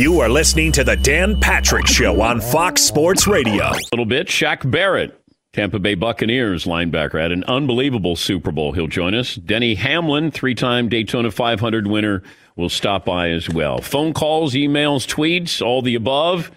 You are listening to the Dan Patrick Show on Fox Sports Radio. A little bit. Shaq Barrett, Tampa Bay Buccaneers linebacker, had an unbelievable Super Bowl. He'll join us. Denny Hamlin, three time Daytona 500 winner, will stop by as well. Phone calls, emails, tweets, all the above.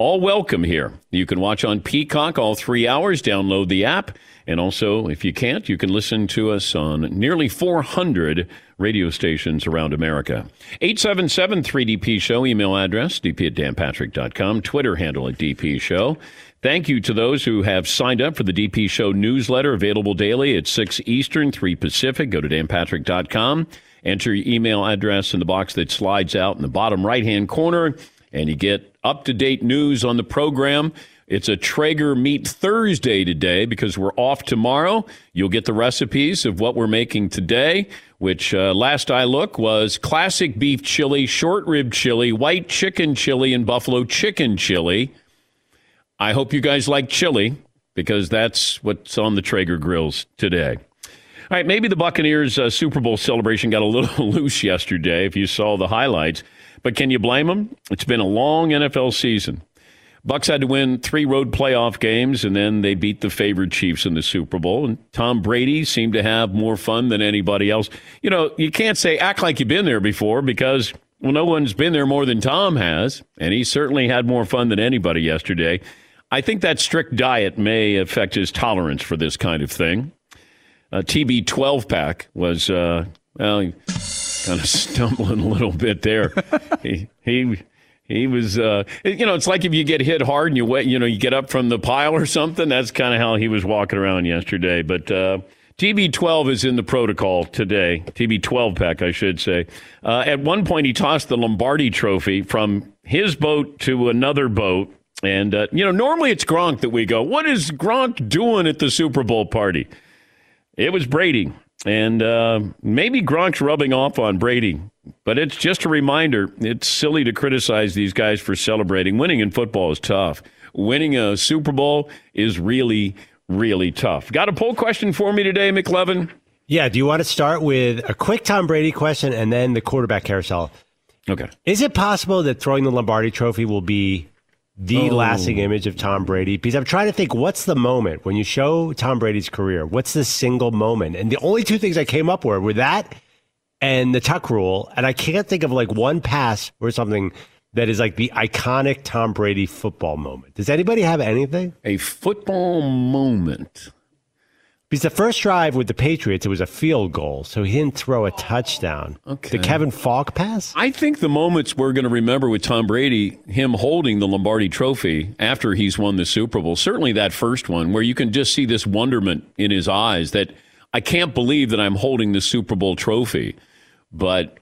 All welcome here. You can watch on Peacock all three hours. Download the app. And also, if you can't, you can listen to us on nearly 400 radio stations around America. 877 3DP Show, email address, dp at danpatrick.com, Twitter handle at DP Show. Thank you to those who have signed up for the DP Show newsletter, available daily at 6 Eastern, 3 Pacific. Go to danpatrick.com, enter your email address in the box that slides out in the bottom right hand corner, and you get up to date news on the program. It's a Traeger Meat Thursday today because we're off tomorrow. You'll get the recipes of what we're making today, which uh, last I look was classic beef chili, short rib chili, white chicken chili, and buffalo chicken chili. I hope you guys like chili because that's what's on the Traeger grills today. All right, maybe the Buccaneers uh, Super Bowl celebration got a little loose yesterday if you saw the highlights, but can you blame them? It's been a long NFL season. Bucks had to win three road playoff games, and then they beat the favored Chiefs in the Super Bowl. And Tom Brady seemed to have more fun than anybody else. You know, you can't say act like you've been there before because well, no one's been there more than Tom has, and he certainly had more fun than anybody yesterday. I think that strict diet may affect his tolerance for this kind of thing. A TB 12 pack was, uh, well, kind of stumbling a little bit there. he, he he was, uh, you know, it's like if you get hit hard and you wet, you know, you get up from the pile or something. That's kind of how he was walking around yesterday. But uh, TB12 is in the protocol today. TB12 pack, I should say. Uh, at one point, he tossed the Lombardi Trophy from his boat to another boat. And, uh, you know, normally it's Gronk that we go, what is Gronk doing at the Super Bowl party? It was Brady. And uh, maybe Gronk's rubbing off on Brady, but it's just a reminder. It's silly to criticize these guys for celebrating. Winning in football is tough. Winning a Super Bowl is really, really tough. Got a poll question for me today, McLovin? Yeah. Do you want to start with a quick Tom Brady question and then the quarterback carousel? Okay. Is it possible that throwing the Lombardi trophy will be the Oh. lasting image of Tom Brady? Because I'm trying to think what's the moment when you show Tom Brady's career? What's the single moment? And the only two things I came up with were that and the tuck rule. And I can't think of like one pass or something that is like the iconic Tom Brady football moment. Does anybody have anything? A football moment. Because the first drive with the Patriots, it was a field goal, so he didn't throw a touchdown. Okay. The Kevin Faulk pass? I think the moments we're going to remember with Tom Brady, him holding the Lombardi trophy after he's won the Super Bowl, certainly that first one, where you can just see this wonderment in his eyes that I can't believe that I'm holding the Super Bowl trophy. But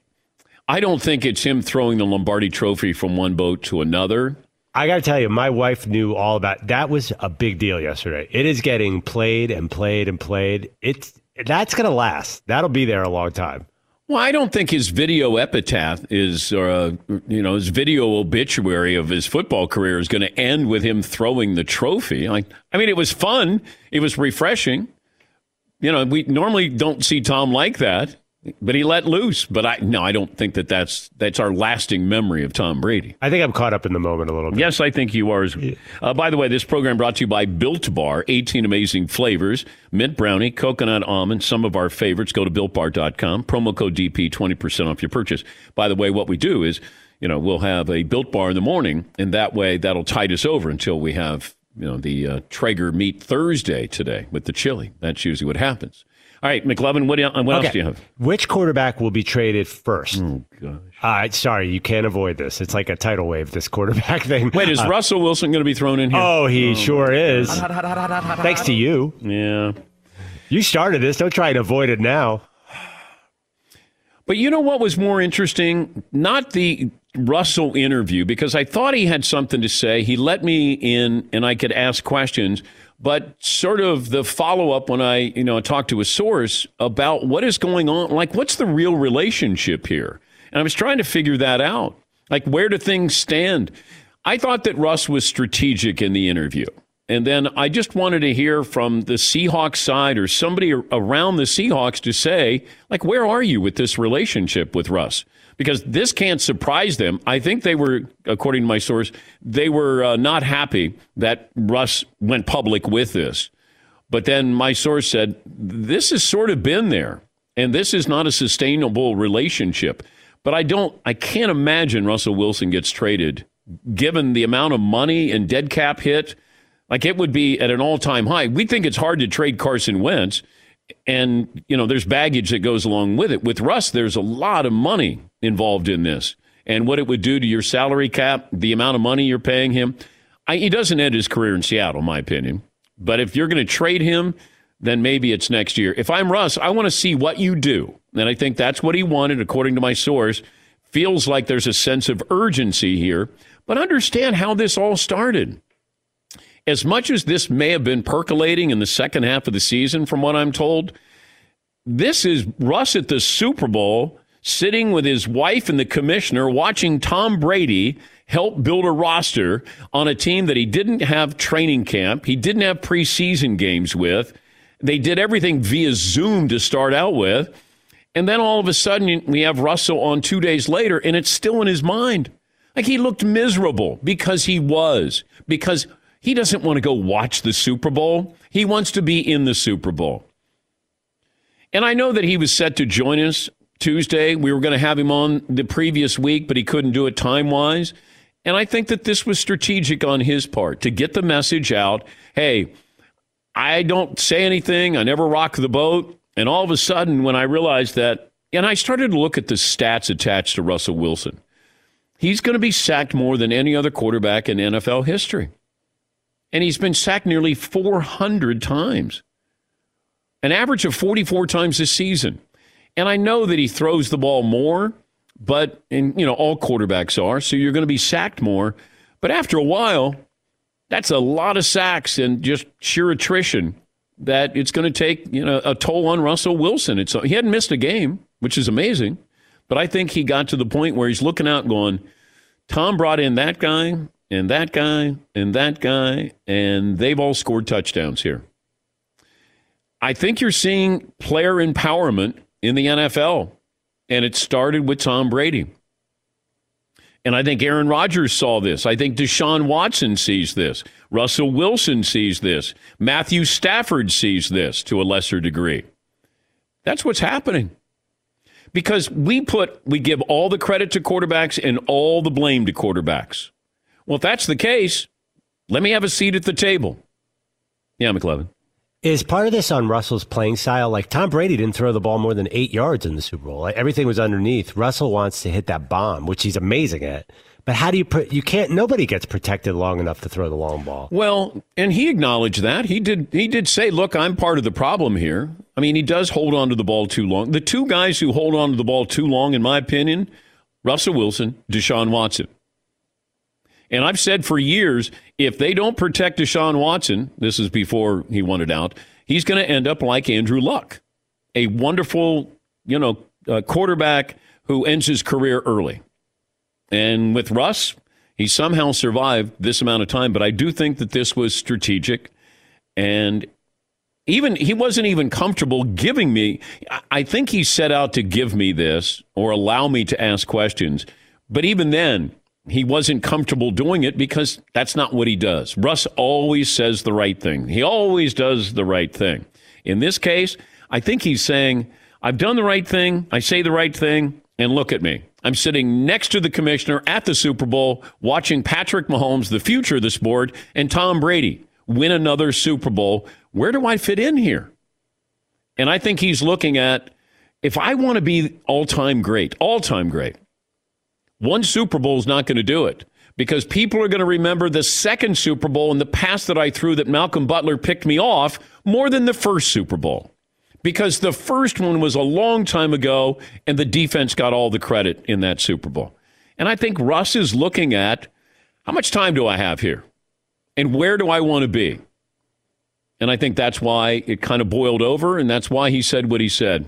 I don't think it's him throwing the Lombardi trophy from one boat to another. I got to tell you, my wife knew all about that. Was a big deal yesterday. It is getting played and played and played. It's that's going to last. That'll be there a long time. Well, I don't think his video epitaph is, uh, you know, his video obituary of his football career is going to end with him throwing the trophy. Like, I mean, it was fun. It was refreshing. You know, we normally don't see Tom like that. But he let loose. But I no, I don't think that that's that's our lasting memory of Tom Brady. I think I'm caught up in the moment a little bit. Yes, I think you are. Uh, by the way, this program brought to you by Built Bar. 18 amazing flavors: mint brownie, coconut almond, some of our favorites. Go to builtbar.com. Promo code DP, 20% off your purchase. By the way, what we do is, you know, we'll have a Built Bar in the morning, and that way that'll tide us over until we have you know the uh, Traeger meat Thursday today with the chili. That's usually what happens. All right, McLovin, what, what okay. else do you have? Which quarterback will be traded first? Oh, gosh. Uh, sorry, you can't avoid this. It's like a tidal wave, this quarterback thing. Wait, is uh, Russell Wilson going to be thrown in here? Oh, he oh, sure is. Thanks to you. Yeah. You started this. Don't try to avoid it now. But you know what was more interesting? Not the Russell interview, because I thought he had something to say. He let me in and I could ask questions but sort of the follow up when I, you know, talked to a source about what is going on, like what's the real relationship here? And I was trying to figure that out. Like where do things stand? I thought that Russ was strategic in the interview. And then I just wanted to hear from the Seahawks side or somebody around the Seahawks to say, like, where are you with this relationship with Russ? Because this can't surprise them. I think they were, according to my source, they were uh, not happy that Russ went public with this. But then my source said, this has sort of been there, and this is not a sustainable relationship. But I don't, I can't imagine Russell Wilson gets traded given the amount of money and dead cap hit. Like it would be at an all time high. We think it's hard to trade Carson Wentz and you know there's baggage that goes along with it with russ there's a lot of money involved in this and what it would do to your salary cap the amount of money you're paying him. I, he doesn't end his career in seattle in my opinion. But if you're going to trade him then maybe it's next year. If i'm russ i want to see what you do. And i think that's what he wanted according to my source. Feels like there's a sense of urgency here but understand how this all started. As much as this may have been percolating in the second half of the season, from what I'm told, this is Russ at the Super Bowl sitting with his wife and the commissioner watching Tom Brady help build a roster on a team that he didn't have training camp, he didn't have preseason games with. They did everything via Zoom to start out with. And then all of a sudden, we have Russell on two days later, and it's still in his mind. Like he looked miserable because he was, because he doesn't want to go watch the Super Bowl. He wants to be in the Super Bowl. And I know that he was set to join us Tuesday. We were going to have him on the previous week, but he couldn't do it time wise. And I think that this was strategic on his part to get the message out hey, I don't say anything, I never rock the boat. And all of a sudden, when I realized that, and I started to look at the stats attached to Russell Wilson, he's going to be sacked more than any other quarterback in NFL history and he's been sacked nearly 400 times, an average of 44 times this season. And I know that he throws the ball more, but and you know all quarterbacks are, so you're going to be sacked more. But after a while, that's a lot of sacks and just sheer attrition that it's going to take you know a toll on Russell Wilson. It's he hadn't missed a game, which is amazing, but I think he got to the point where he's looking out, going, "Tom brought in that guy and that guy and that guy, and they've all scored touchdowns here. I think you're seeing player empowerment in the NFL, and it started with Tom Brady. And I think Aaron Rodgers saw this. I think Deshaun Watson sees this. Russell Wilson sees this. Matthew Stafford sees this to a lesser degree. That's what's happening. Because we put, we give all the credit to quarterbacks and all the blame to quarterbacks. Well, if that's the case, let me have a seat at the table. Yeah, McLovin. Is part of this on Russell's playing style? Like Tom Brady didn't throw the ball more than eight yards in the Super Bowl. Like, everything was underneath. Russell wants to hit that bomb, which he's amazing at. But how do you put? You can't. Nobody gets protected long enough to throw the long ball. Well, and he acknowledged that he did. He did say, "Look, I'm part of the problem here." I mean, he does hold on to the ball too long. The two guys who hold on to the ball too long, in my opinion, Russell Wilson, Deshaun Watson. And I've said for years, if they don't protect Deshaun Watson, this is before he wanted out, he's going to end up like Andrew Luck, a wonderful, you know, uh, quarterback who ends his career early. And with Russ, he somehow survived this amount of time. But I do think that this was strategic. And even he wasn't even comfortable giving me, I think he set out to give me this or allow me to ask questions. But even then, he wasn't comfortable doing it because that's not what he does. Russ always says the right thing. He always does the right thing. In this case, I think he's saying, I've done the right thing, I say the right thing, and look at me. I'm sitting next to the commissioner at the Super Bowl watching Patrick Mahomes, the future of the sport, and Tom Brady win another Super Bowl. Where do I fit in here? And I think he's looking at if I want to be all time great, all time great, one Super Bowl is not going to do it because people are going to remember the second Super Bowl and the pass that I threw that Malcolm Butler picked me off more than the first Super Bowl because the first one was a long time ago and the defense got all the credit in that Super Bowl. And I think Russ is looking at how much time do I have here and where do I want to be? And I think that's why it kind of boiled over and that's why he said what he said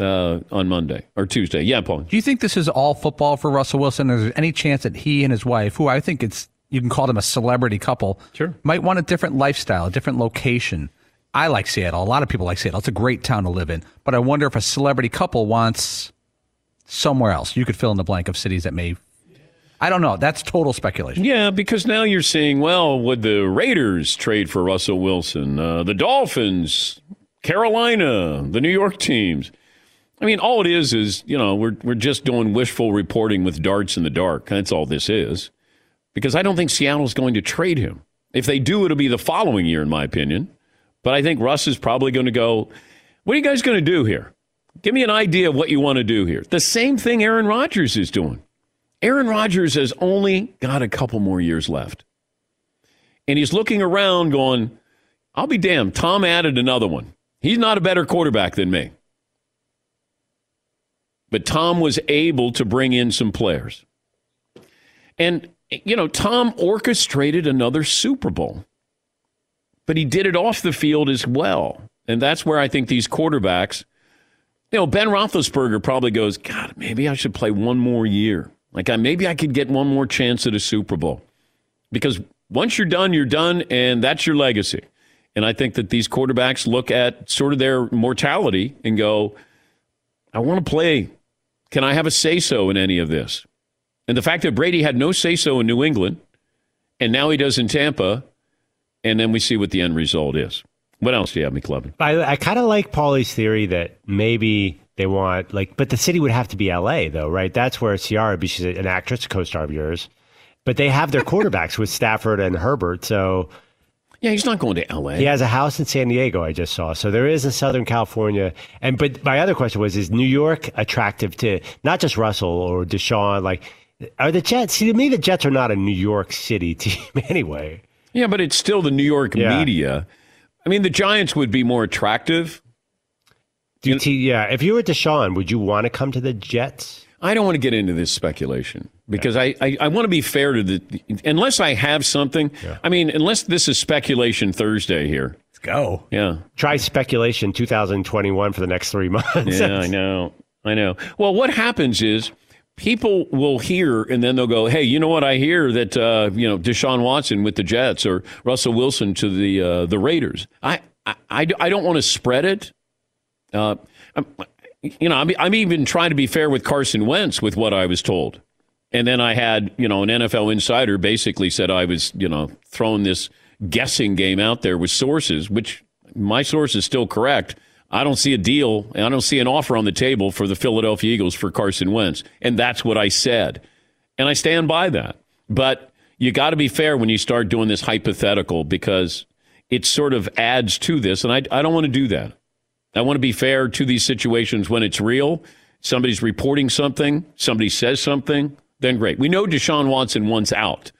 uh, on Monday or Tuesday. Yeah, Paul. Do you think this is all football for Russell Wilson? Is there any chance that he and his wife, who I think it's you can call them a celebrity couple, sure. might want a different lifestyle, a different location? I like Seattle. A lot of people like Seattle. It's a great town to live in. But I wonder if a celebrity couple wants somewhere else. You could fill in the blank of cities that may. I don't know. That's total speculation. Yeah, because now you're seeing, well, would the Raiders trade for Russell Wilson? Uh, the Dolphins, Carolina, the New York teams. I mean, all it is is, you know, we're, we're just doing wishful reporting with darts in the dark. That's all this is. Because I don't think Seattle's going to trade him. If they do, it'll be the following year, in my opinion. But I think Russ is probably going to go, what are you guys going to do here? Give me an idea of what you want to do here. The same thing Aaron Rodgers is doing. Aaron Rodgers has only got a couple more years left. And he's looking around going, I'll be damned. Tom added another one. He's not a better quarterback than me. But Tom was able to bring in some players. And, you know, Tom orchestrated another Super Bowl but he did it off the field as well. And that's where I think these quarterbacks, you know, Ben Roethlisberger probably goes, God, maybe I should play one more year. Like, I, maybe I could get one more chance at a Super Bowl. Because once you're done, you're done, and that's your legacy. And I think that these quarterbacks look at sort of their mortality and go, I want to play. Can I have a say so in any of this? And the fact that Brady had no say so in New England, and now he does in Tampa, and then we see what the end result is. What else do you have, McLovin? I, I kind of like Paulie's theory that maybe they want like, but the city would have to be L.A. though, right? That's where Ciara, she's an actress, a co-star of yours. But they have their quarterbacks with Stafford and Herbert, so. Yeah, he's not going to LA. He has a house in San Diego, I just saw. So there is in Southern California. And but my other question was is New York attractive to not just Russell or Deshaun? Like are the Jets see to me the Jets are not a New York City team anyway. Yeah, but it's still the New York yeah. media. I mean, the Giants would be more attractive. You yeah, if you were Deshaun, would you want to come to the Jets? I don't want to get into this speculation because yeah. I, I, I, want to be fair to the. Unless I have something, yeah. I mean, unless this is speculation Thursday here. Let's go. Yeah. Try speculation 2021 for the next three months. Yeah, I know. I know. Well, what happens is people will hear and then they'll go, hey, you know what? I hear that uh, you know Deshaun Watson with the Jets or Russell Wilson to the uh, the Raiders. I, I, I don't want to spread it. Uh, you know, I'm, I'm even trying to be fair with Carson Wentz with what I was told. And then I had, you know, an NFL insider basically said I was, you know, throwing this guessing game out there with sources, which my source is still correct I don't see a deal, and I don't see an offer on the table for the Philadelphia Eagles for Carson Wentz. And that's what I said. And I stand by that. But you got to be fair when you start doing this hypothetical because it sort of adds to this. And I, I don't want to do that. I want to be fair to these situations when it's real. Somebody's reporting something, somebody says something, then great. We know Deshaun Watson wants out.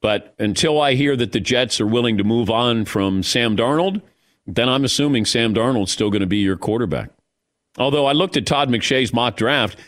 But until I hear that the Jets are willing to move on from Sam Darnold, then I'm assuming Sam Darnold's still going to be your quarterback. Although I looked at Todd McShay's mock draft,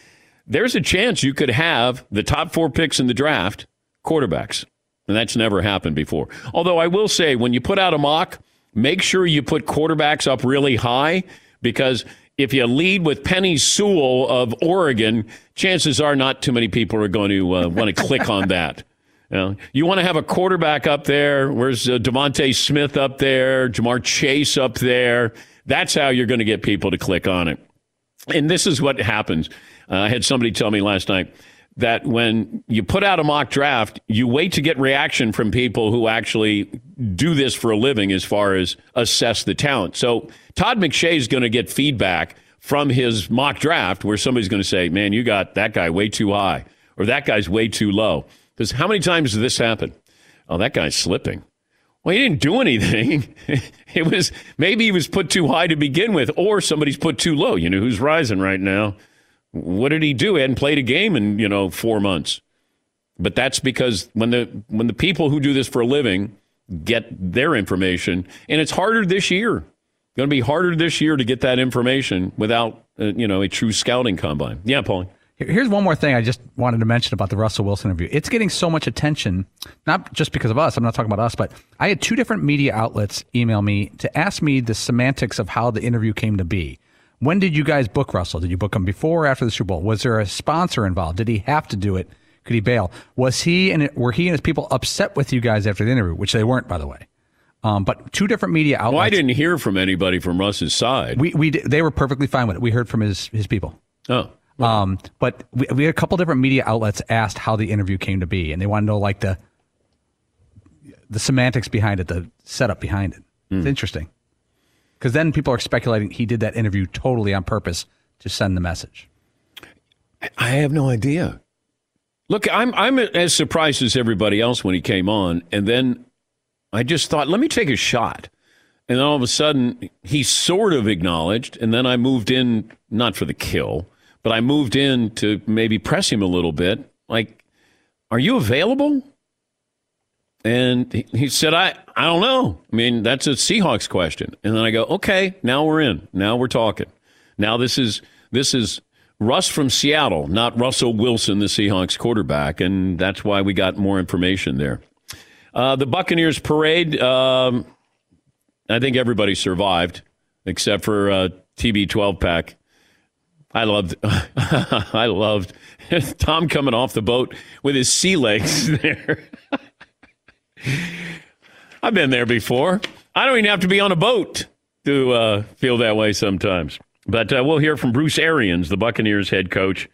there's a chance you could have the top four picks in the draft quarterbacks. And that's never happened before. Although I will say, when you put out a mock, make sure you put quarterbacks up really high because if you lead with Penei Sewell of Oregon, chances are not too many people are going to uh, want to click on that. You, know, you want to have a quarterback up there. Where's uh, DeVonta Smith up there? Ja'Marr Chase up there. That's how you're going to get people to click on it. And this is what happens. Uh, I had somebody tell me last night that when you put out a mock draft, you wait to get reaction from people who actually do this for a living as far as assess the talent. So Todd McShay is going to get feedback from his mock draft where somebody's going to say, man, you got that guy way too high or that guy's way too low. Because how many times does this happen? Oh, that guy's slipping. Well, he didn't do anything. it was maybe he was put too high to begin with, or somebody's put too low. You know who's rising right now? What did he do? He hadn't played a game in you know four months. But that's because when the when the people who do this for a living get their information, and it's harder this year. Going to be harder this year to get that information without uh, you know a true scouting combine. Yeah, Paul. Here's one more thing I just wanted to mention about the Russell Wilson interview. It's getting so much attention, not just because of us. I'm not talking about us, but I had two different media outlets email me to ask me the semantics of how the interview came to be. When did you guys book Russell? Did you book him before or after the Super Bowl? Was there a sponsor involved? Did he have to do it? Could he bail? Was he and were he and his people upset with you guys after the interview, which they weren't, by the way? Um, but two different media outlets. Well, I didn't hear from anybody from Russ's side. We we they were perfectly fine with it. We heard from his his people. Oh. Um, but we, we, had a couple different media outlets asked how the interview came to be, and they want to know like the the semantics behind it, the setup behind it. Mm. It's hmm. interesting because then people are speculating he did that interview totally on purpose to send the message. I have no idea. Look, I'm I'm as surprised as everybody else when he came on, and then I just thought, let me take a shot. And then all of a sudden, he sort of acknowledged, and then I moved in, not for the kill, but I moved in to maybe press him a little bit. Like, are you available? And he said, I, I don't know. I mean, that's a Seahawks question. And then I go, okay, now we're in. Now we're talking. Now this is this is Russ from Seattle, not Russell Wilson, the Seahawks quarterback, and that's why we got more information there. Uh, the Buccaneers parade. Um, I think everybody survived except for uh, TB12 pack. I loved, I loved Tom coming off the boat with his sea legs there. I've been there before. I don't even have to be on a boat to uh, feel that way sometimes. But uh, we'll hear from Bruce Arians, the Buccaneers head coach.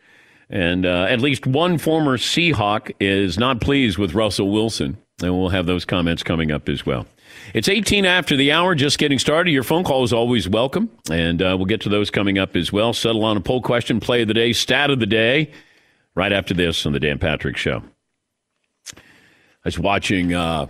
And uh, at least one former Seahawk is not pleased with Russell Wilson. And we'll have those comments coming up as well. It's 18 after the hour, just getting started. Your phone call is always welcome, and uh, we'll get to those coming up as well. Settle on a poll question, play of the day, stat of the day, right after this on the Dan Patrick Show. I was watching uh,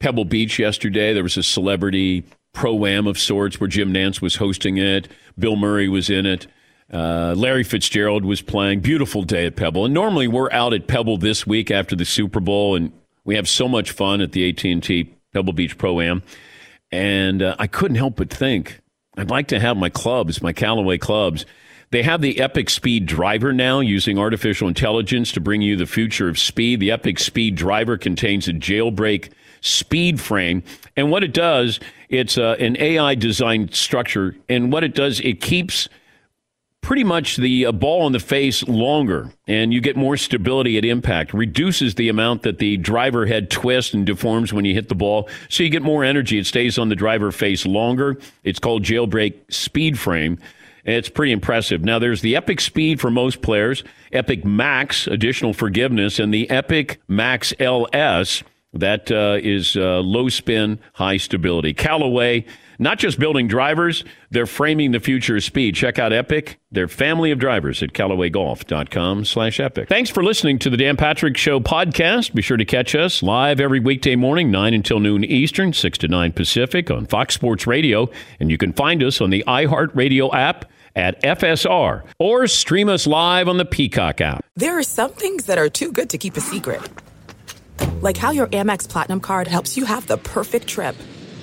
Pebble Beach yesterday. There was a celebrity pro am of sorts where Jim Nantz was hosting it. Bill Murray was in it. Uh, Larry Fitzgerald was playing. Beautiful day at Pebble. And normally we're out at Pebble this week after the Super Bowl, and we have so much fun at the AT&T Pebble Beach Pro Am. And uh, I couldn't help but think I'd like to have my clubs, my Callaway clubs. They have the Epic Speed Driver now using artificial intelligence to bring you the future of speed. The Epic Speed Driver contains a jailbreak speed frame. And what it does, it's uh, an AI designed structure. And what it does, it keeps pretty much the uh, ball in the face longer and you get more stability at impact reduces the amount that the driver head twists and deforms when you hit the ball so you get more energy it stays on the driver face longer it's called jailbreak speed frame it's pretty impressive. Now there's the epic speed for most players epic max additional forgiveness and the epic max ls that uh, is uh, low spin high stability. Callaway not just building drivers, they're framing the future of speed. Check out Epic, their family of drivers at CallawayGolf.com slash Epic. Thanks for listening to the Dan Patrick Show podcast. Be sure to catch us live every weekday morning, 9 until noon Eastern, 6 to 9 Pacific on Fox Sports Radio. And you can find us on the iHeartRadio app at FSR or stream us live on the Peacock app. There are some things that are too good to keep a secret. Like how your Amex Platinum card helps you have the perfect trip.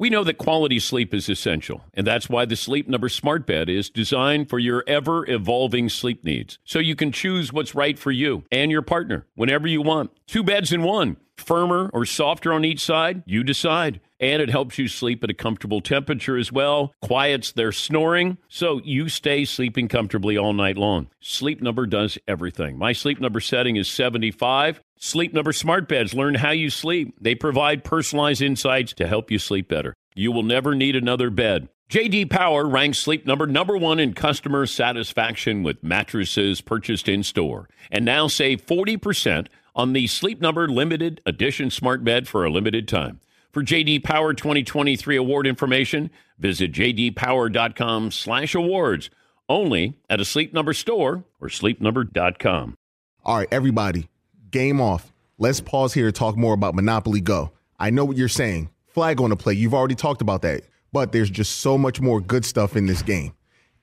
We know that quality sleep is essential, and that's why the Sleep Number Smart Bed is designed for your ever evolving sleep needs. So you can choose what's right for you and your partner whenever you want. Two beds in one, firmer or softer on each side, you decide. And it helps you sleep at a comfortable temperature as well, quiets their snoring, so you stay sleeping comfortably all night long. Sleep Number does everything. My sleep number setting is 75. Sleep Number smart beds learn how you sleep. They provide personalized insights to help you sleep better. You will never need another bed. JD Power ranks Sleep Number number 1 in customer satisfaction with mattresses purchased in store. And now save 40% on the Sleep Number limited edition smart bed for a limited time. For JD Power 2023 award information, visit jdpower.com/awards. Only at a Sleep Number store or sleepnumber.com. All right, everybody, game off. Let's pause here to talk more about Monopoly Go. I know what you're saying. Flag on the play. You've already talked about that. But there's just so much more good stuff in this game.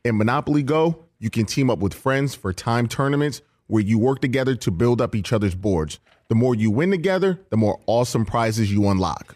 In Monopoly Go, you can team up with friends for time tournaments where you work together to build up each other's boards. The more you win together, the more awesome prizes you unlock.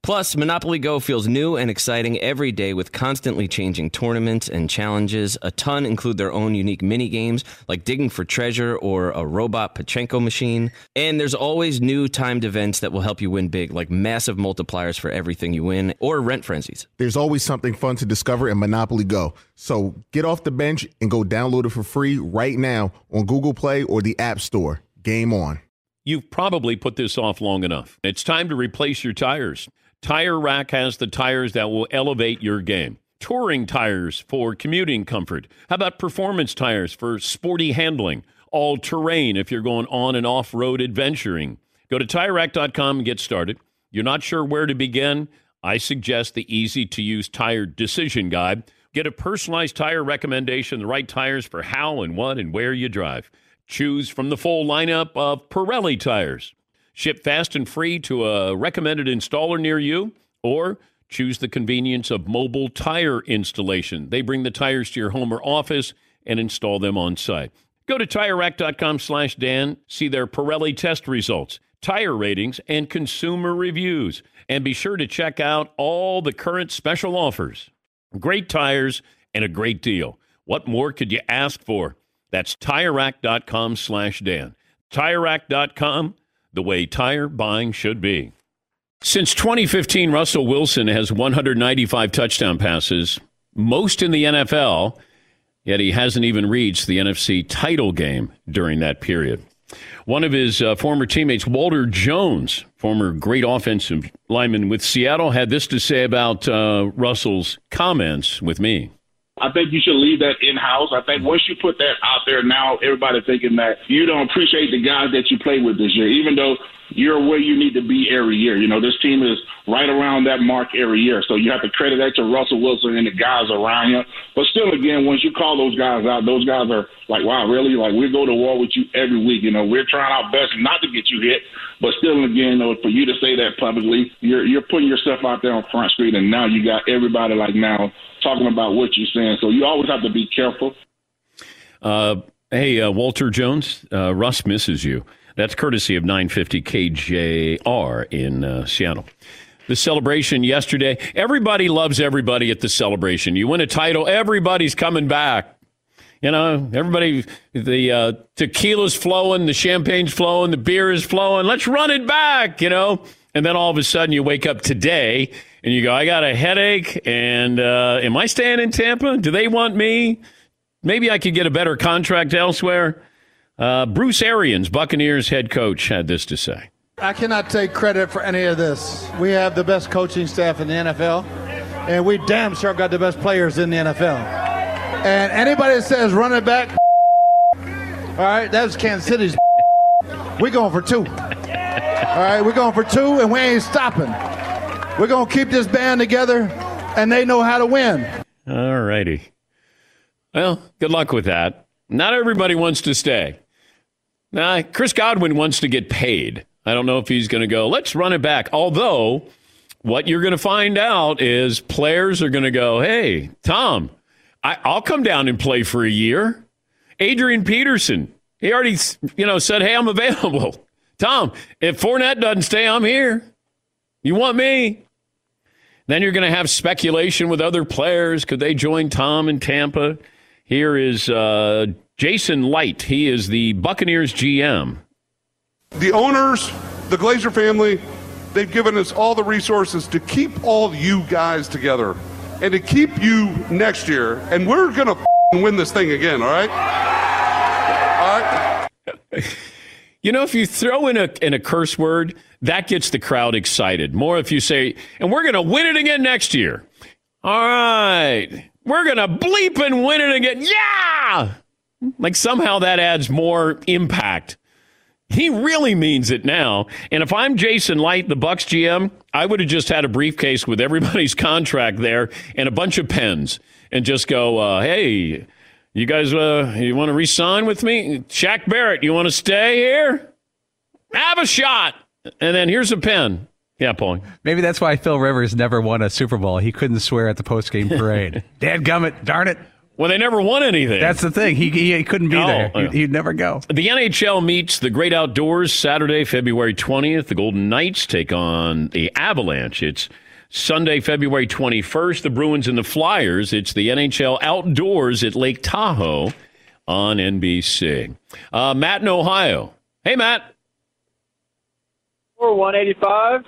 Plus, Monopoly Go feels new and exciting every day with constantly changing tournaments and challenges. A ton include their own unique mini games like digging for treasure or a robot Pachinko machine. And there's always new timed events that will help you win big, like massive multipliers for everything you win or rent frenzies. There's always something fun to discover in Monopoly Go. So get off the bench and go download it for free right now on Google Play or the App Store. Game on. You've probably put this off long enough. It's time to replace your tires. Tire Rack has the tires that will elevate your game. Touring tires for commuting comfort. How about performance tires for sporty handling? All terrain if you're going on and off road adventuring. Go to tirerack.com and get started. You're not sure where to begin? I suggest the easy to use tire decision guide. Get a personalized tire recommendation, the right tires for how and what and where you drive. Choose from the full lineup of Pirelli tires. Ship fast and free to a recommended installer near you, or choose the convenience of mobile tire installation. They bring the tires to your home or office and install them on site. Go to TireRack.com slash Dan, see their Pirelli test results, tire ratings, and consumer reviews. And be sure to check out all the current special offers. Great tires and a great deal. What more could you ask for? That's TireRack.com slash Dan. TireRack.com, the way tire buying should be. Since 2015, Russell Wilson has 195 touchdown passes, most in the NFL, yet he hasn't even reached the NFC title game during that period. One of his uh, former teammates, Walter Jones, former great offensive lineman with Seattle, had this to say about uh, Russell's comments with me. I think you should leave that in house. I think once you put that out there, now everybody thinking that you don't appreciate the guys that you play with this year, even though you're where you need to be every year. You know, this team is right around that mark every year. So you have to credit that to Russell Wilson and the guys around him. But still, again, once you call those guys out, those guys are like, wow, really? Like, we go to war with you every week. You know, we're trying our best not to get you hit. But still, again, though, for you to say that publicly, you're, you're putting yourself out there on Front Street, and now you got everybody like now talking about what you're saying. So you always have to be careful. Uh, hey, uh, Walter Jones, uh, Russ misses you. That's courtesy of 950 KJR in uh, Seattle. The celebration yesterday, everybody loves everybody at the celebration. You win a title, everybody's coming back. You know, everybody, the uh, tequila's flowing, the champagne's flowing, the beer is flowing. Let's run it back, you know. And then all of a sudden you wake up today and you go, I got a headache. And uh, am I staying in Tampa? Do they want me? Maybe I could get a better contract elsewhere. Uh, Bruce Arians, Buccaneers head coach, had this to say. I cannot take credit for any of this. We have the best coaching staff in the NFL, and we damn sure got the best players in the NFL. And anybody that says running back, all right, that's Kansas City's. We're going for two. All right, we're going for two, and we ain't stopping. We're going to keep this band together, and they know how to win. All righty. Well, good luck with that. Not everybody wants to stay. Now, Chris Godwin wants to get paid. I don't know if he's going to go, let's run it back. Although, what you're going to find out is players are going to go, hey, Tom, I, I'll come down and play for a year. Adrian Peterson, he already, you know, said, hey, I'm available. Tom, if Fournette doesn't stay, I'm here. You want me? Then you're going to have speculation with other players. Could they join Tom in Tampa? Here is uh, Jason Licht. He is the Buccaneers GM. The owners, the Glazer family, they've given us all the resources to keep all you guys together and to keep you next year. And we're going to win this thing again, all right? All right? You know, if you throw in a in a curse word, that gets the crowd excited. More if you say, and we're to win it again next year. All right. We're to bleep and win it again. Yeah. Like somehow that adds more impact. He really means it now. And if I'm Jason Licht, the Bucks GM, I would have just had a briefcase with everybody's contract there and a bunch of pens and just go, uh, hey, you guys, uh, you want to resign with me? Shaq Barrett, you want to stay here? Have a shot. And then here's a pen. Yeah, Paul. Maybe that's why Phil Rivers never won a Super Bowl. He couldn't swear at the post-game parade. Dad gummit, darn it. Well, they never won anything. That's the thing. He, he, he couldn't be No, there. He'd, he'd never go. The NHL meets the Great Outdoors Saturday, February 20th. The Golden Knights take on the Avalanche. It's Sunday, February 21st. The Bruins and the Flyers. It's the NHL Outdoors at Lake Tahoe on NBC. Uh, Matt in Ohio. Hey, Matt. Or 185.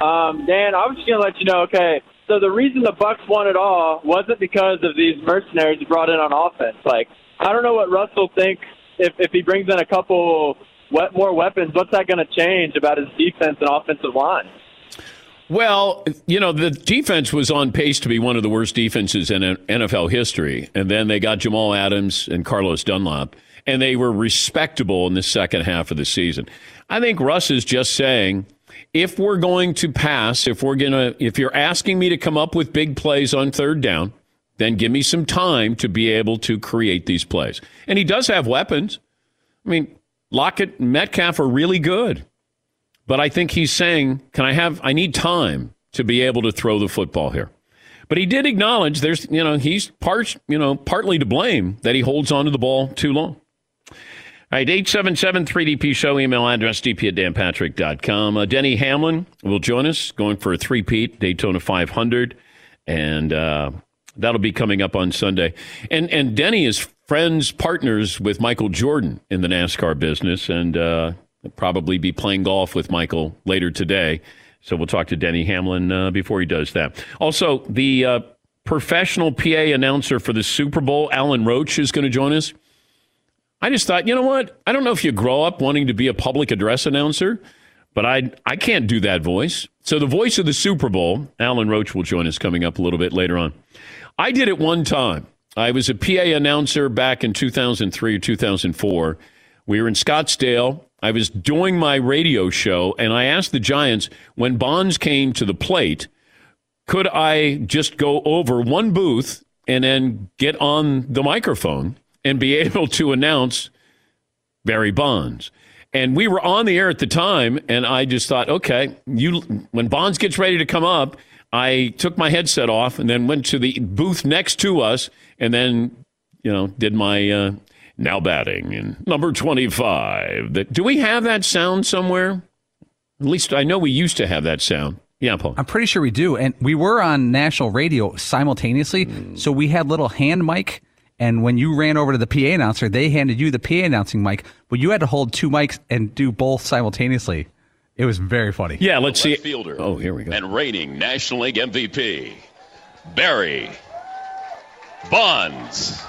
Um, Dan, I was just gonna let you know. Okay, so the reason the Bucks won it all wasn't because of these mercenaries brought in on offense. Like, I don't know what Russell thinks if if he brings in a couple we- more weapons. What's that going to change about his defense and offensive line? Well, you know, the defense was on pace to be one of the worst defenses in NFL history. And then they got Jamal Adams and Carlos Dunlap, and they were respectable in the second half of the season. I think Russ is just saying, if we're going to pass, if we're going to, if you're asking me to come up with big plays on third down, then give me some time to be able to create these plays. And he does have weapons. I mean, Lockett and Metcalf are really good. But I think he's saying, can I have, I need time to be able to throw the football here. But he did acknowledge there's, you know, he's part, you know, partly to blame that he holds onto the ball too long. All right, 877 3DP show, email address dp at danpatrick.com. Uh, Denny Hamlin will join us, going for a three-peat Daytona 500. And uh, that'll be coming up on Sunday. And, and Denny is friends, partners with Michael Jordan in the NASCAR business. And uh, probably be playing golf with Michael later today. So we'll talk to Denny Hamlin uh, before he does that. Also, the uh, professional PA announcer for the Super Bowl, Alan Roach, is going to join us. I just thought, you know what? I don't know if you grow up wanting to be a public address announcer, but I I can't do that voice. So the voice of the Super Bowl, Alan Roach will join us coming up a little bit later on. I did it one time. I was a PA announcer back in 2003 or 2004. We were in Scottsdale. I was doing my radio show, and I asked the Giants when Bonds came to the plate, could I just go over one booth and then get on the microphone and be able to announce Barry Bonds? And we were on the air at the time, and I just thought, okay, you when Bonds gets ready to come up, I took my headset off and then went to the booth next to us, and then you know did my uh, now batting and number twenty five. That do we have that sound somewhere? At least I know we used to have that sound. Yeah, Paul. I'm pretty sure we do. And we were on national radio simultaneously. Hmm. So we had little hand mic. And when you ran over to the PA announcer, they handed you the PA announcing mic, but you had to hold two mics and do both simultaneously. It was very funny. Yeah, let's see. Fielder. Oh, here we go. And reigning National League MVP, Barry Bonds.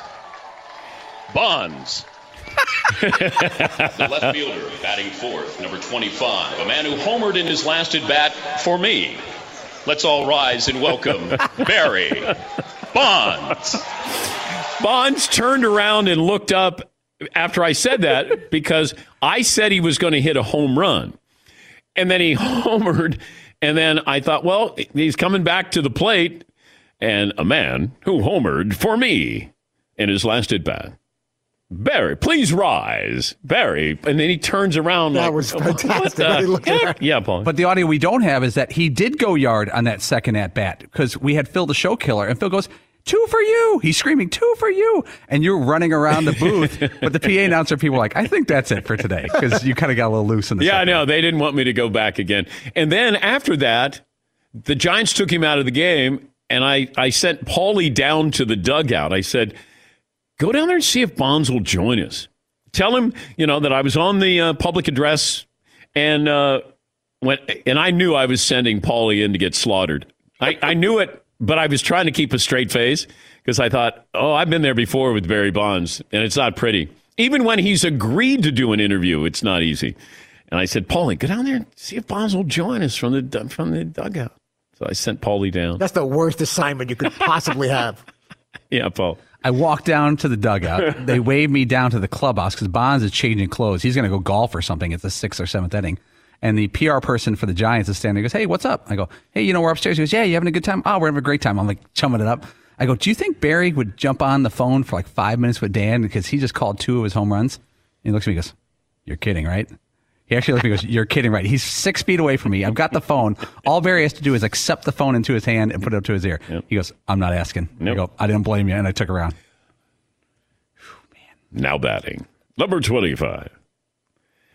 Bonds. the left fielder batting fourth, number 25, a man who homered in his last at bat for me. Let's all rise and welcome Barry Bonds. Bonds turned around and looked up after I said that because I said he was going to hit a home run. And then he homered. And then I thought, well, he's coming back to the plate. And a man who homered for me in his last at bat. Barry, please rise. Barry. And then he turns around. That like, was "What fantastic. the heck?" Yeah, Paul. But the audio we don't have is that he did go yard on that second at bat because we had Phil the show killer, and Phil goes, Two for you. He's screaming, Two for you. And you're running around the booth. but the PA announcer people were like, I think that's it for today because you kind of got a little loose in the Yeah, I know. They didn't want me to go back again. And then after that, the Giants took him out of the game, and I, I sent Paulie down to the dugout. I said, go down there and see if Bonds will join us. Tell him, you know, that I was on the uh, public address, and uh, when, and I knew I was sending Paulie in to get slaughtered. I, I knew it, but I was trying to keep a straight face because I thought, oh, I've been there before with Barry Bonds, and it's not pretty. Even when he's agreed to do an interview, it's not easy. And I said, Paulie, go down there and see if Bonds will join us from the from the dugout. So I sent Paulie down. That's the worst assignment you could possibly have. Yeah, Paul. I walked down to the dugout. they waved me down to the clubhouse because Bonds is changing clothes. He's going to go golf or something at the sixth or seventh inning. And the PR person for the Giants is standing there. He goes, Hey, what's up? I go, Hey, you know, we're upstairs. He goes, Yeah, you having a good time? Oh, we're having a great time. I'm like chumming it up. I go, Do you think Barry would jump on the phone for like five minutes with Dan because he just called two of his home runs? And he looks at me and goes, You're kidding, right? He actually looks at me and goes, You're kidding, right? He's six feet away from me. I've got the phone. All Barry has to do is accept the phone into his hand and put it up to his ear. He goes, I'm not asking. I go, I didn't blame you. And I took around. Now batting. Number 25.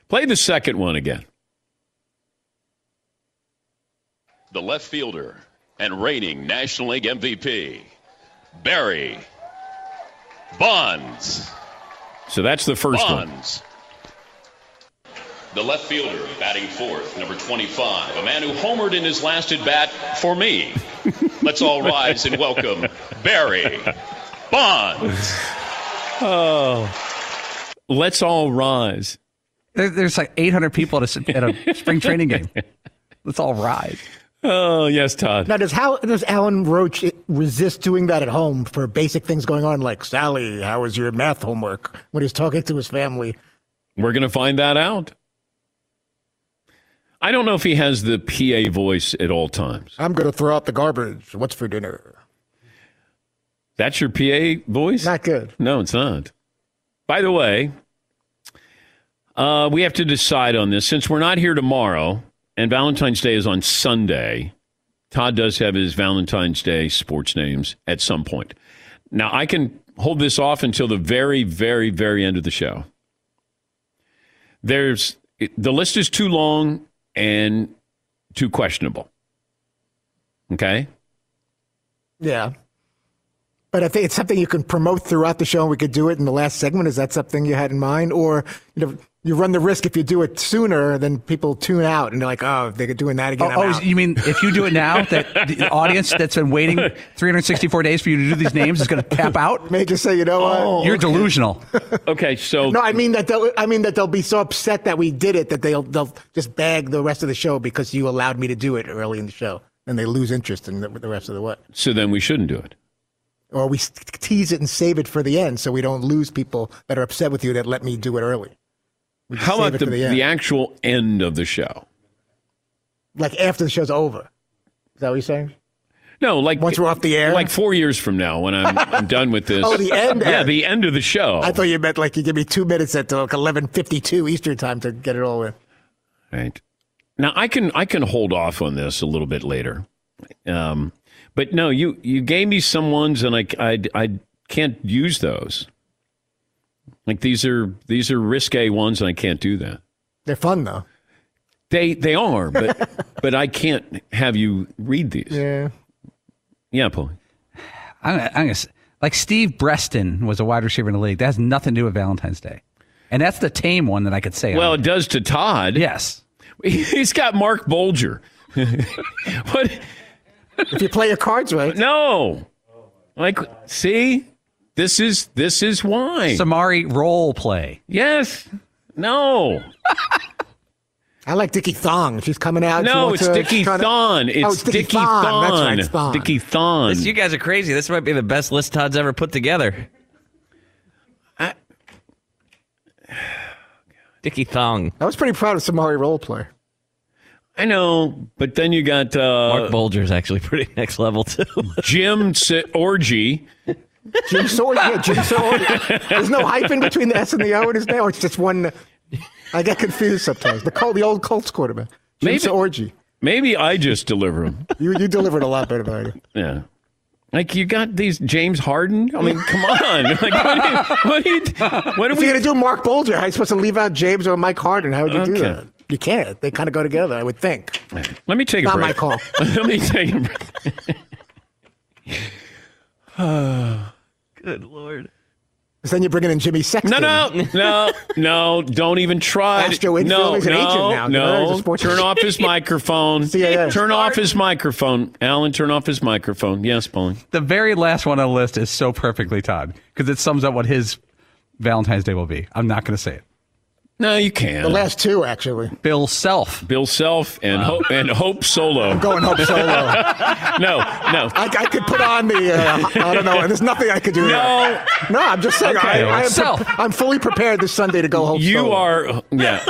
Play the second one again. The left fielder and reigning National League MVP, Barry Bonds. So that's the first one. The left fielder batting fourth, number 25, a man who homered in his last at bat for me. Let's all rise and welcome Barry Bonds. Oh. Let's all rise. There's like 800 people at a, at a spring training game. Let's all rise. Oh, yes, Todd. Now, does how does Alan Roach resist doing that at home for basic things going on, like Sally, how was your math homework? When he's talking to his family, We're going to find that out. I don't know if he has the PA voice at all times. I'm going to throw out the garbage. What's for dinner? That's your PA voice? Not good. No, it's not. By the way, uh, we have to decide on this. Since we're not here tomorrow and Valentine's Day is on Sunday, Todd does have his Valentine's Day sports names at some point. Now, I can hold this off until the very, very, very end of the show. There's the list is too long and too questionable. Okay? Yeah. But I think it's something you can promote throughout the show, and we could do it in the last segment. Is that something you had in mind, or you know, you run the risk if you do it sooner, then people tune out and they're like, "Oh, they're doing that again." Oh, oh I'm oh, out." you mean if you do it now, that the audience that's been waiting 364 days for you to do these names is going to tap out? May just say, you know what? Oh, You're delusional. Okay, so No, I mean that. They'll, I mean that they'll be so upset that we did it that they'll they'll just bag the rest of the show because you allowed me to do it early in the show, and they lose interest in the, the rest of the what. so then we shouldn't do it. Or we tease it and save it for the end, so we don't lose people that are upset with you that let me do it early. How about it the, the, actual end of the show? like after the show's over? Is that what you're saying? No, like Once we're off the air? like four years from now when I'm, I'm done with this. Oh, the end Yeah, end. the end of the show. I thought you meant like you give me two minutes at like eleven fifty two Eastern time to get it all in. Right. Now I can I can hold off on this a little bit later. Um, but no, you you gave me some ones and I, I I can't use those. Like these are these are risque ones and I can't do that. They're fun though. They they are, but but I can't have you read these. Yeah. Yeah, Paul. I'm, I'm gonna, s- like Steve Breaston was a wide receiver in the league. That has nothing to do with Valentine's Day, and that's the tame one that I could say. Well, it does to Todd. Yes. He's got Marc Bulger. what? If you play your cards right. No. Like, see, this is this is why. Samari Rolle play. Yes. No. I like Dickie Thong. She's coming out. No, it's to- Dickie she's trying to- Thon. It's, oh, it's Dickie, Dickie Thon. Thon. That's right, it's Thon. Dickie Thon. This- you guys are crazy. This might be the best list Todd's ever put together. Dickie Thong. I was pretty proud of Samari Rolle play. I know, but then you got uh, Marc Bulger's actually pretty next level too. Jim S- Orgy. Jim Sword. Yeah, Jim Sword. There's no hyphen between the S and the O in his name. Or it's just one. I get confused sometimes. The Col- the old Colts quarterback. Jim Maybe- Sorgi. Maybe I just deliver them. You you delivered a lot better than I did. Yeah. Like you got these James Harden. I mean, come on. Like, what are you? What are you? What are we? going to do Marc Bulger, how are you supposed to leave out James or Mike Harden? How would you do that? You can't. They kind of go together, I would think. Let me take a Not break. my call. Let me take a break. Good lord. Because then you're bringing in Jimmy Sexton. No, no, no, no! Don't even try. Astro infield, no, he's an no, agent now. You know, a no! sports- Turn off his microphone. CAA. Turn off his microphone, Alan. Turn off his microphone. Yes, Pauline. The very last one on the list is so perfectly Todd because it sums up what his Valentine's Day will be. I'm not going to say it. No, you can't. The last two, actually. Bill Self. Bill Self and Hope and Hope Solo. Going Hope Solo. no, no. I, I could put on the, uh, I don't know, there's nothing I could do. No. there. No, I'm just saying, Okay. I, I am Self. pre- I'm fully prepared this Sunday to go Hope You Solo. are, yeah.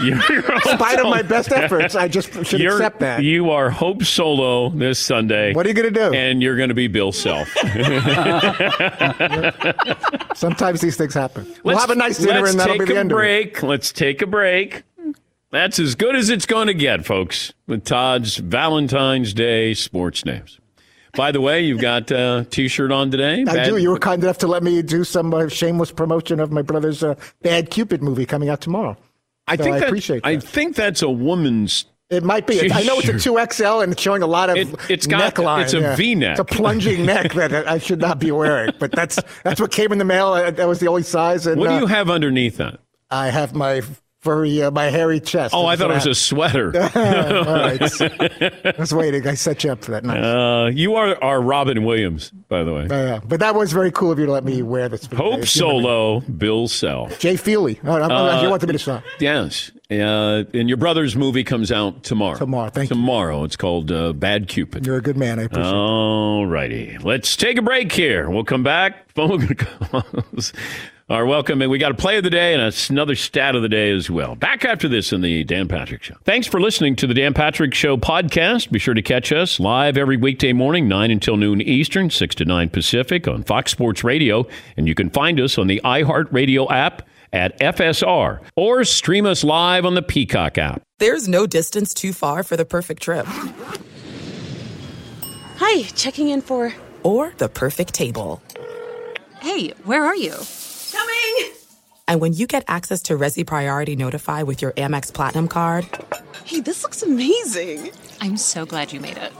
In spite of my best efforts, I just should You're- accept that. You are Hope Solo this Sunday. What are you going to do? And you're going to be Bill Self. Sometimes these things happen. We'll have a nice dinner and that'll be the end of it. break. Let's take a break. That's as good as it's going to get, folks, with Todd's Valentine's Day sports names. By the way, you've got a T-shirt on today. I Bad- do. You were kind enough to let me do some uh, shameless promotion of my brother's uh, Bad Cupid movie coming out tomorrow. I So think I that, appreciate I think that's a woman's. It might be. I know it's a 2XL and it's showing a lot of It- it's got- neckline. it's a yeah. V-neck. It's a plunging neck that I should not be wearing. But that's that's what came in the mail. Uh, That was the only size. And What do uh, you have underneath that? I have my furry, uh, my hairy chest. Oh, I thought it was a sweater. All right. I was waiting. I set you up for that. Nice. Uh, you are are Robin Williams, by the way. Uh, yeah. But that was very cool of you to let me wear this. for. Hope. Solo, Bill Self. Jay Feely. Oh, I'm- Uh, you wanted me to stop. Yes. Uh, and your brother's movie comes out tomorrow. Tomorrow, thank you. Tomorrow. It's called uh, Bad Cupid. You're a good man. I appreciate it. All righty. Let's take a break here. We'll come back. Phone calls are welcome. And we got a play of the day and another stat of the day as well. Back after this in the Dan Patrick Show. Thanks for listening to the Dan Patrick Show podcast. Be sure to catch us live every weekday morning, 9 until noon Eastern, 6 to 9 Pacific on Fox Sports Radio. And you can find us on the iHeartRadio app at FSR or stream us live on the Peacock app. There's no distance too far for the perfect trip Hi, checking in for. or the perfect table. Hey, where are you? Coming! And when you get access to Resy Priority Notify with your Amex Platinum card Hey, this looks amazing. I'm so glad you made it.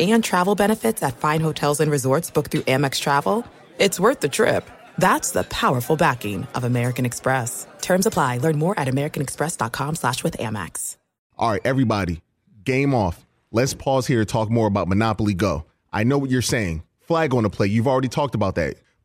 and travel benefits at fine hotels and resorts booked through Amex Travel, it's worth the trip. That's the powerful backing of American Express. Terms apply. Learn more at americanexpress.com slash with Amex. All right, everybody, game off. Let's pause here to talk more about Monopoly Go. I know what you're saying. Flag on the play. You've already talked about that.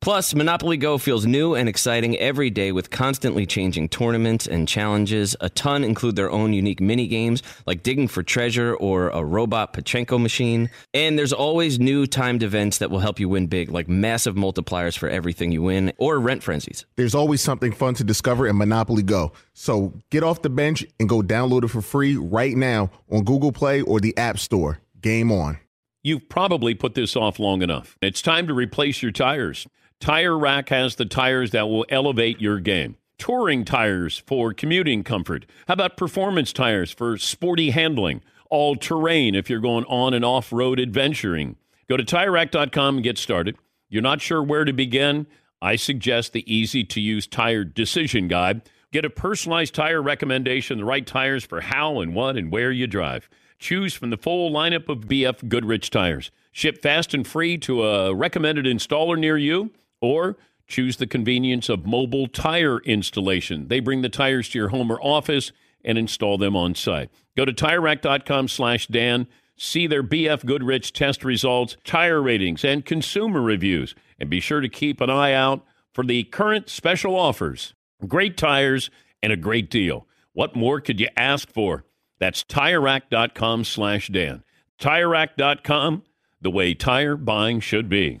Plus, Monopoly Go feels new and exciting every day with constantly changing tournaments and challenges. A ton include their own unique mini games like digging for treasure or a robot Pachinko machine. And there's always new timed events that will help you win big, like massive multipliers for everything you win or rent frenzies. There's always something fun to discover in Monopoly Go. So get off the bench and go download it for free right now on Google Play or the App Store. Game on. You've probably put this off long enough. It's time to replace your tires. Tire Rack has the tires that will elevate your game. Touring tires for commuting comfort. How about performance tires for sporty handling? All terrain if you're going on and off road adventuring. Go to tirerack.com and get started. You're not sure where to begin? I suggest the easy to use tire decision guide. Get a personalized tire recommendation, the right tires for how and what and where you drive. Choose from the full lineup of BF Goodrich tires. Ship fast and free to a recommended installer near you or choose the convenience of mobile tire installation. They bring the tires to your home or office and install them on site. Go to TireRack.com slash Dan. See their BF Goodrich test results, tire ratings, and consumer reviews. And be sure to keep an eye out for the current special offers. Great tires and a great deal. What more could you ask for? That's TireRack.com slash Dan. TireRack.com, the way tire buying should be.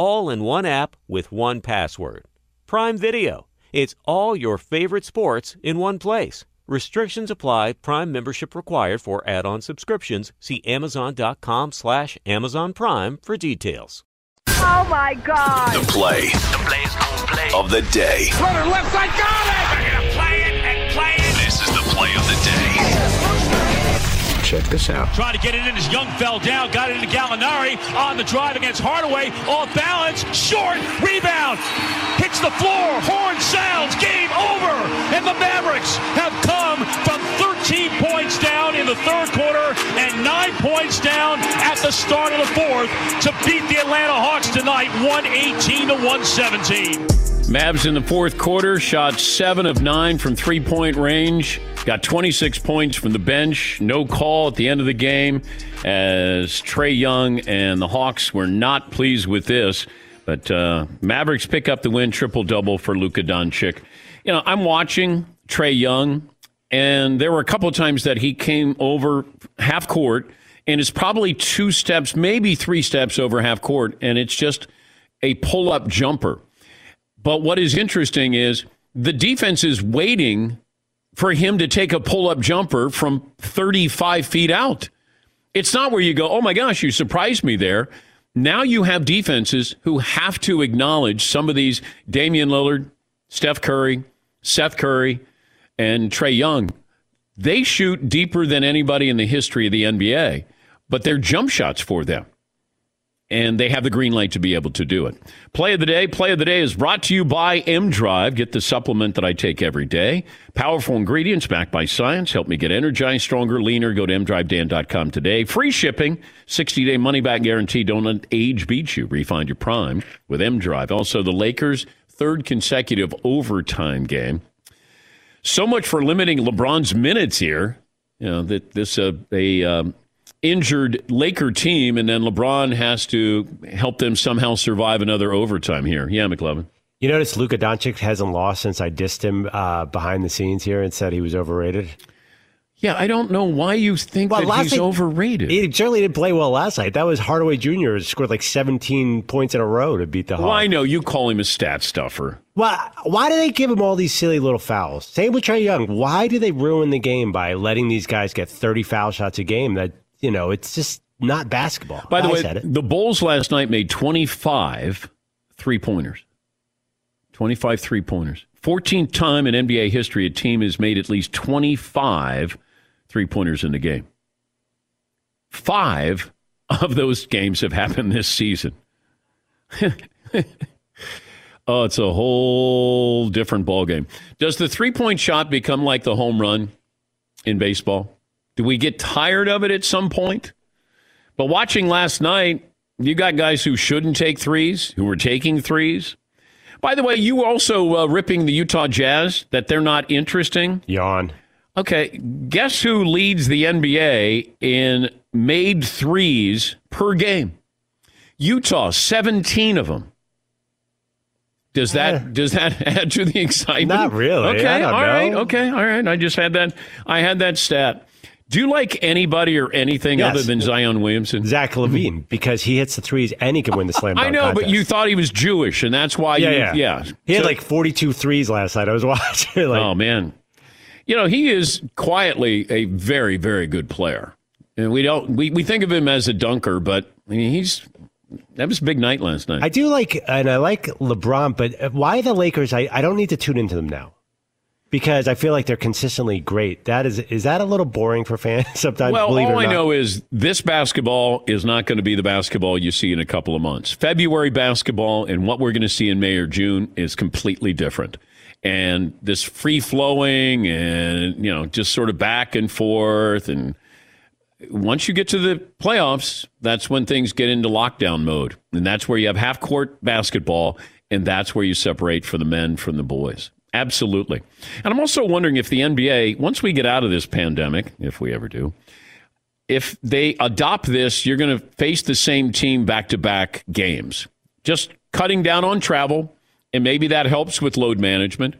All in one app with one password. Prime Video. It's all your favorite sports in one place. Restrictions apply. Prime membership required for add-on subscriptions. See Amazon.com slash Amazon Prime for details. Oh my God. The play. The play is going play. Of the day. Runner left side, got it! We're going to play it and play it. This is the play of the day. Check this out. Trying to get it in as Young fell down, got it into Gallinari on the drive against Hardaway, off balance, short, rebound, hits the floor, horn sounds, game over, and the Mavericks have come from 13 points down in the third quarter and nine points down at the start of the fourth to beat the Atlanta Hawks tonight, 118 to 117. Mavs in the fourth quarter shot seven of nine from three point range. Got 26 points from the bench. No call at the end of the game as Trae Young and the Hawks were not pleased with this. But uh, Mavericks pick up the win, triple double for Luka Doncic. You know, I'm watching Trae Young, and there were a couple of times that he came over half court and is probably two steps, maybe three steps over half court, and it's just a pull up jumper. But what is interesting is the defense is waiting for him to take a pull up jumper from 35 feet out. It's not where you go, oh my gosh, you surprised me there. Now you have defenses who have to acknowledge some of these Damian Lillard, Steph Curry, Seth Curry, and Trae Young. They shoot deeper than anybody in the history of the NBA, but they're jump shots for them and they have the green light to be able to do it. Play of the day. Play of the day is brought to you by M Drive. Get the supplement that I take every day. Powerful ingredients backed by science. Help me get energized, stronger, leaner. Go to mdrivedan.com today. Free shipping, 60 day money back guarantee. Don't let age beat you. Refine your prime with M Drive. Also, the Lakers' third consecutive overtime game. So much for limiting LeBron's minutes here. You know that this uh, a um, injured Laker team, and then LeBron has to help them somehow survive another overtime here. Yeah, McLovin. You notice Luka Doncic hasn't lost since I dissed him uh, behind the scenes here and said he was overrated. Yeah, I don't know why you think well, that he's night, overrated. He certainly didn't play well last night. That was Hardaway Jr. scored like 17 points in a row to beat the Hawks. Well, I know you call him a stat stuffer. Why? Why do they give him all these silly little fouls? Same with Trae Young. Why do they ruin the game by letting these guys get 30 foul shots a game that you know, it's just not basketball. By the I way, the Bulls last night made 25 three pointers. 25 three pointers. 14th time in NBA history a team has made at least 25 three pointers in the game. Five of those games have happened this season. Oh, it's a whole different ball game. Does the three point shot become like the home run in baseball? Do we get tired of it at some point? But watching last night, you got guys who shouldn't take threes, who were taking threes. By the way, you also uh, ripping the Utah Jazz that they're not interesting. Yawn. Okay, guess who leads the NBA in made threes per game? Utah, 17 of them. Does that does that add to the excitement? Not really. Okay, all right, know. okay, all right. I just had that. I had that stat. Do you like anybody or anything Yes. other than Zion Williamson? Zach LaVine, because he hits the threes and he can win the slam dunk I know, but you thought he was Jewish, and that's why. yeah, you, yeah, yeah. He had So- like 42 threes last night. I was watching. like, oh man, you know he is quietly a very very good player, and we don't we, we think of him as a dunker, but I mean, he's that was a big night last night. I do like, and I like LeBron, but why the Lakers? I, I don't need to tune into them now because I feel like they're consistently great. That is, is that a little boring for fans sometimes? well, all I know is this basketball is not going to be the basketball you see in a couple of months. February basketball and what we're going to see in May or June is completely different. And this free flowing and, you know, just sort of back and forth. And once you get to the playoffs, that's when things get into lockdown mode. And that's where you have half court basketball. And that's where you separate for the men from the boys. Absolutely. And I'm also wondering if the NBA, once we get out of this pandemic, if we ever do, if they adopt this, you're going to face the same team back to back games. Just cutting down on travel, and maybe that helps with load management.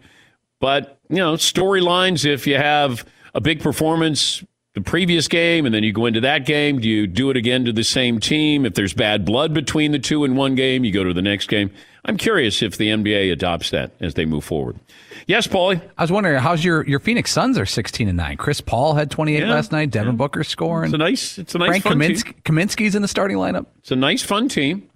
But, you know, storylines, if you have a big performance the previous game and then you go into that game, do you do it again to the same team? If there's bad blood between the two in one game, you go to the next game. I'm curious if the NBA adopts that as they move forward. Yes, Paulie? I was wondering how's your your Phoenix Suns are 16 and 9. Chris Paul had 28 Yeah, last night. Devin Booker scoring. It's a nice it's a nice Frank fun team. Kaminsky's in the starting lineup. It's a nice, fun team.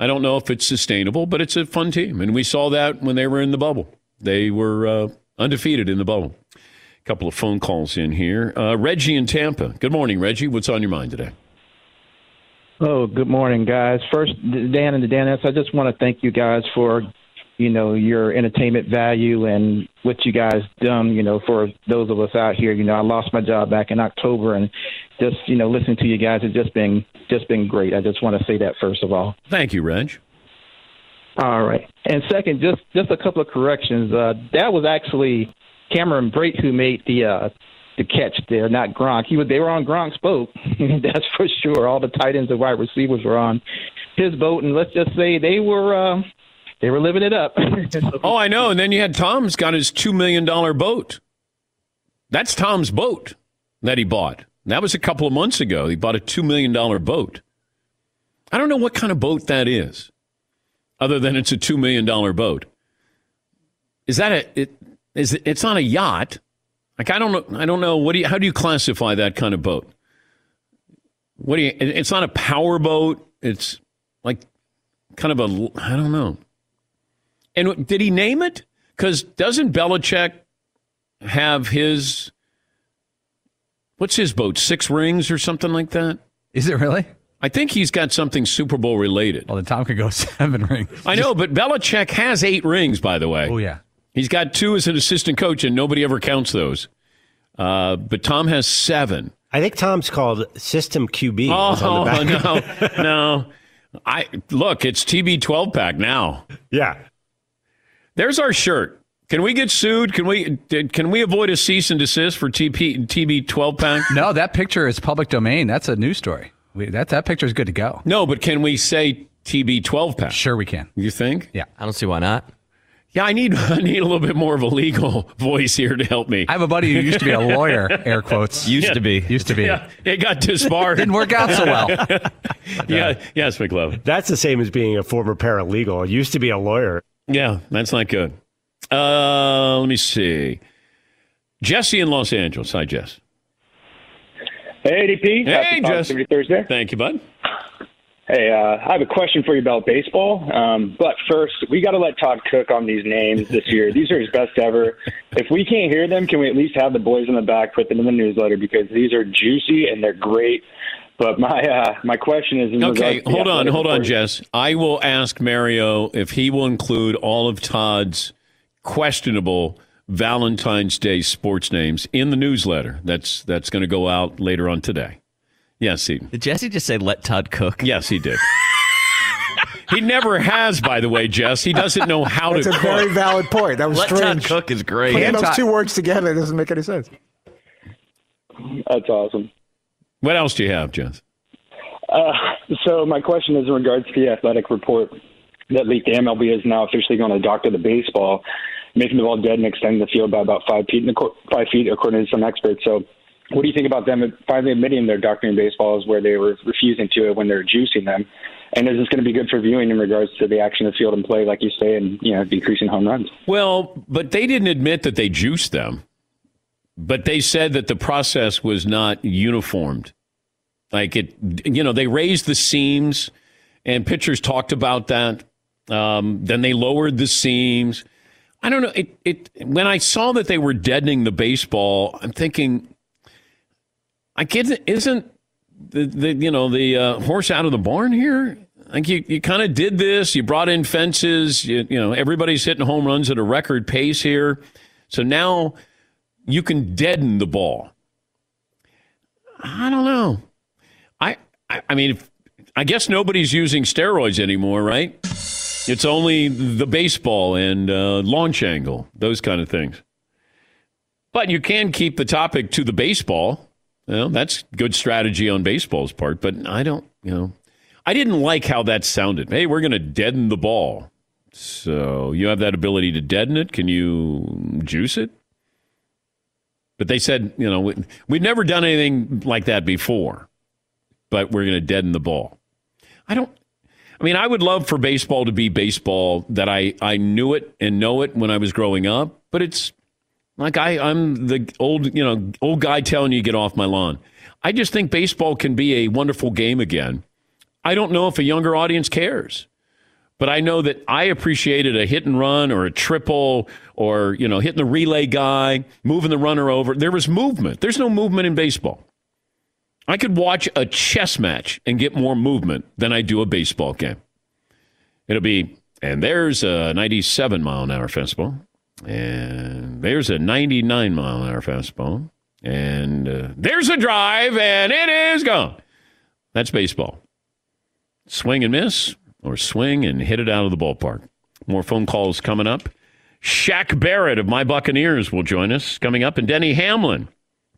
I don't know if it's sustainable, but it's a fun team. And we saw that when they were in the bubble. They were uh, undefeated in the bubble. A couple of phone calls in here. Uh, Reggie in Tampa. Good morning, Reggie. What's on your mind today? Oh, good morning, guys. First, Dan and the Danettes, I just want to thank you guys for, you know, your entertainment value and what you guys done, you know, for those of us out here. You know, I lost my job back in October, and just, you know, listening to you guys has just been just been great. I just want to say that first of all. Thank you, Reg. All right. And second, just just a couple of corrections. Uh, that was actually Cameron Brate who made the uh, the catch there, not Gronk. He was they were on Gronk's boat. That's for sure. All the tight ends and wide receivers were on his boat, and let's just say they were uh, they were living it up. Oh, I know. And then you had Tom's got his $2 million boat. That's Tom's boat that he bought. That was a couple of months ago. He bought a $2 million boat. I don't know what kind of boat that is, other than it's a $2 million boat. Is that a, it, is it, it's not a yacht. Like, I don't know. I don't know. What do you, how do you classify that kind of boat? What do you, it's not a power boat. It's like kind of a, I don't know. And did he name it? Because doesn't Belichick have his what's his boat? Six rings or something like that? Is it really? I think he's got something Super Bowl related. Well, the Tom could go seven rings. I know, but Belichick has eight rings, by the way. Oh yeah. He's got two as an assistant coach, and nobody ever counts those. Uh, but Tom has seven. I think Tom's called System QB. Oh on the back. no, no! I look. It's TB twelve pack now. Yeah. There's our shirt. Can we get sued? Can we? Can we avoid a cease and desist for TP, TB twelve pack? No, that picture is public domain. That's a news story. We, that that picture is good to go. No, but can we say TB twelve pack? Sure, we can. You think? Yeah. I don't see why not. Yeah, I need I need a little bit more of a legal voice here to help me. I have a buddy who used to be a lawyer. Air quotes. Used to be. Used to be. Yeah, it got disbarred. It didn't work out so well. yeah. Yes, McLovin. That's the same as being a former paralegal. Used to be a lawyer. Yeah, that's not good. Uh, let me see. Jesse in Los Angeles. Hi, Jess. Hey, ADP. Hey, Happy Jess. Positivity Thursday. Thank you, bud. Hey, uh, I have a question for you about baseball. Um, but first, we got to let Todd cook on these names this year. These are his best ever. If we can't hear them, can we at least have the boys in the back put them in the newsletter because these are juicy and they're great. But my uh, my question is Okay, regards to the hold on, hold on. Jess. I will ask Mario if he will include all of Todd's questionable Valentine's Day sports names in the newsletter. That's that's going to go out later on today. Yes, he Did Jesse just say let Todd cook? Yes, he did. he never has, by the way, Jess. He doesn't know how That's to a cook. very valid point. That was Let Todd cook is great. Putting those Todd- two words together doesn't make any sense. That's awesome. What else do you have, Jess? Uh, so my question is in regards to the athletic report that leaked the MLB is now officially going to doctor the baseball, making the ball dead and extending the field by about five feet, in the cor- five feet according to some experts. So, what do you think about them finally admitting they're doctoring baseballs where they were refusing to it when they're juicing them? And is this going to be good for viewing in regards to the action of field and play, like you say, and you know decreasing home runs? Well, but they didn't admit that they juiced them. But they said that the process was not uniformed. Like it, you know, they raised the seams, and pitchers talked about that. Um, then they lowered the seams. I don't know. It, it when I saw that they were deadening the baseball, I'm thinking, I get isn't the, the you know the uh, horse out of the barn here. Like you, you kind of did this. You brought in fences. You, you know everybody's hitting home runs at a record pace here. So now you can deaden the ball. I don't know. I I, I mean, if, I guess nobody's using steroids anymore, right? It's only the baseball and uh, launch angle, those kind of things. But you can keep the topic to the baseball. Well, that's good strategy on baseball's part. But I don't, you know, I didn't like how that sounded. Hey, we're going to deaden the ball. So you have that ability to deaden it. Can you juice it? But they said, you know, we, we've never done anything like that before, but we're going to deaden the ball. I don't, I mean, I would love for baseball to be baseball that I, I knew it and know it when I was growing up, but it's like I, I'm the old, you know, old guy telling you get off my lawn. I just think baseball can be a wonderful game again. I don't know if a younger audience cares, but I know that I appreciated a hit and run or a triple or, you know, hitting the relay guy, moving the runner over. There was movement. There's no movement in baseball. I could watch a chess match and get more movement than I do a baseball game. It'll be, and there's a 97 mile an hour fastball, and there's a 99 mile an hour fastball, and uh, there's a drive, and it is gone. That's baseball. Swing and miss, or swing and hit it out of the ballpark. More phone calls coming up. Shaq Barrett of My Buccaneers will join us coming up, and Denny Hamlin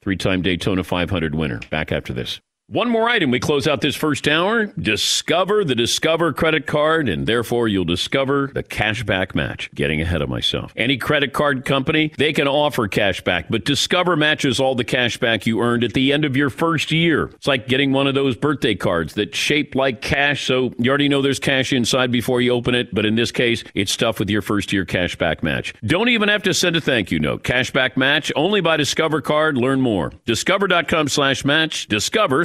three time Daytona 500 winner. Back after this. One more item. We close out this first hour. Discover the Discover credit card, and therefore you'll discover the cashback match. Getting ahead of myself. Any credit card company, they can offer cashback, but Discover matches all the cashback you earned at the end of your first year. It's like getting one of those birthday cards that shape like cash, so you already know there's cash inside before you open it, but in this case, it's stuff with your first year cashback match. Don't even have to send a thank you note. Cashback match only by Discover card. Learn more. Discover.com slash match. Discover